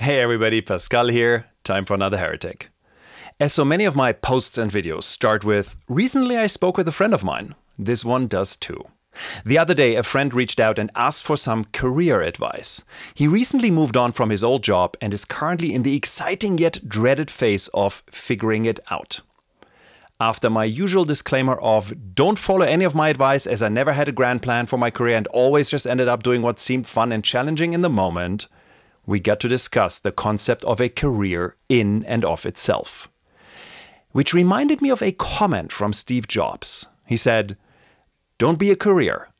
Hey everybody, Pascal here. Time for another heretic. As so many of my posts and videos start with, recently I spoke with a friend of mine. This one does too. The other day, a friend reached out and asked for some career advice. He recently moved on from his old job and is currently in the exciting yet dreaded phase of figuring it out. After my usual disclaimer of don't follow any of my advice as I never had a grand plan for my career and always just ended up doing what seemed fun and challenging in the moment, we got to discuss the concept of a career in and of itself. Which reminded me of a comment from Steve Jobs. He said, Don't be a career.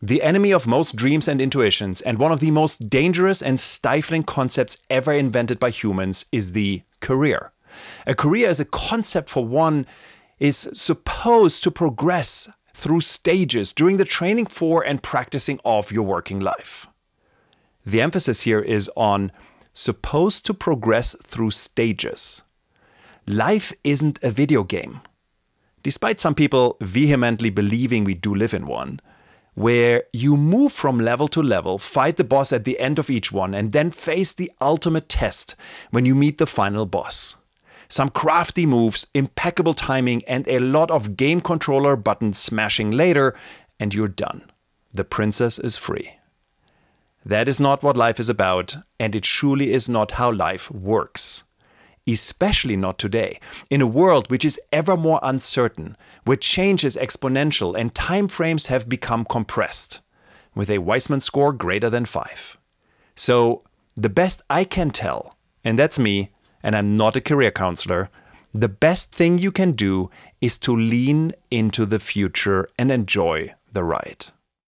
The enemy of most dreams and intuitions, and one of the most dangerous and stifling concepts ever invented by humans, is the career. A career as a concept for one is supposed to progress through stages during the training for and practicing of your working life. The emphasis here is on supposed to progress through stages. Life isn't a video game. Despite some people vehemently believing we do live in one, where you move from level to level, fight the boss at the end of each one, and then face the ultimate test when you meet the final boss. Some crafty moves, impeccable timing, and a lot of game controller button smashing later, and you're done. The princess is free. That is not what life is about, and it surely is not how life works. Especially not today, in a world which is ever more uncertain, where change is exponential and time frames have become compressed, with a Weisman score greater than 5. So, the best I can tell, and that's me, and I'm not a career counselor, the best thing you can do is to lean into the future and enjoy the ride.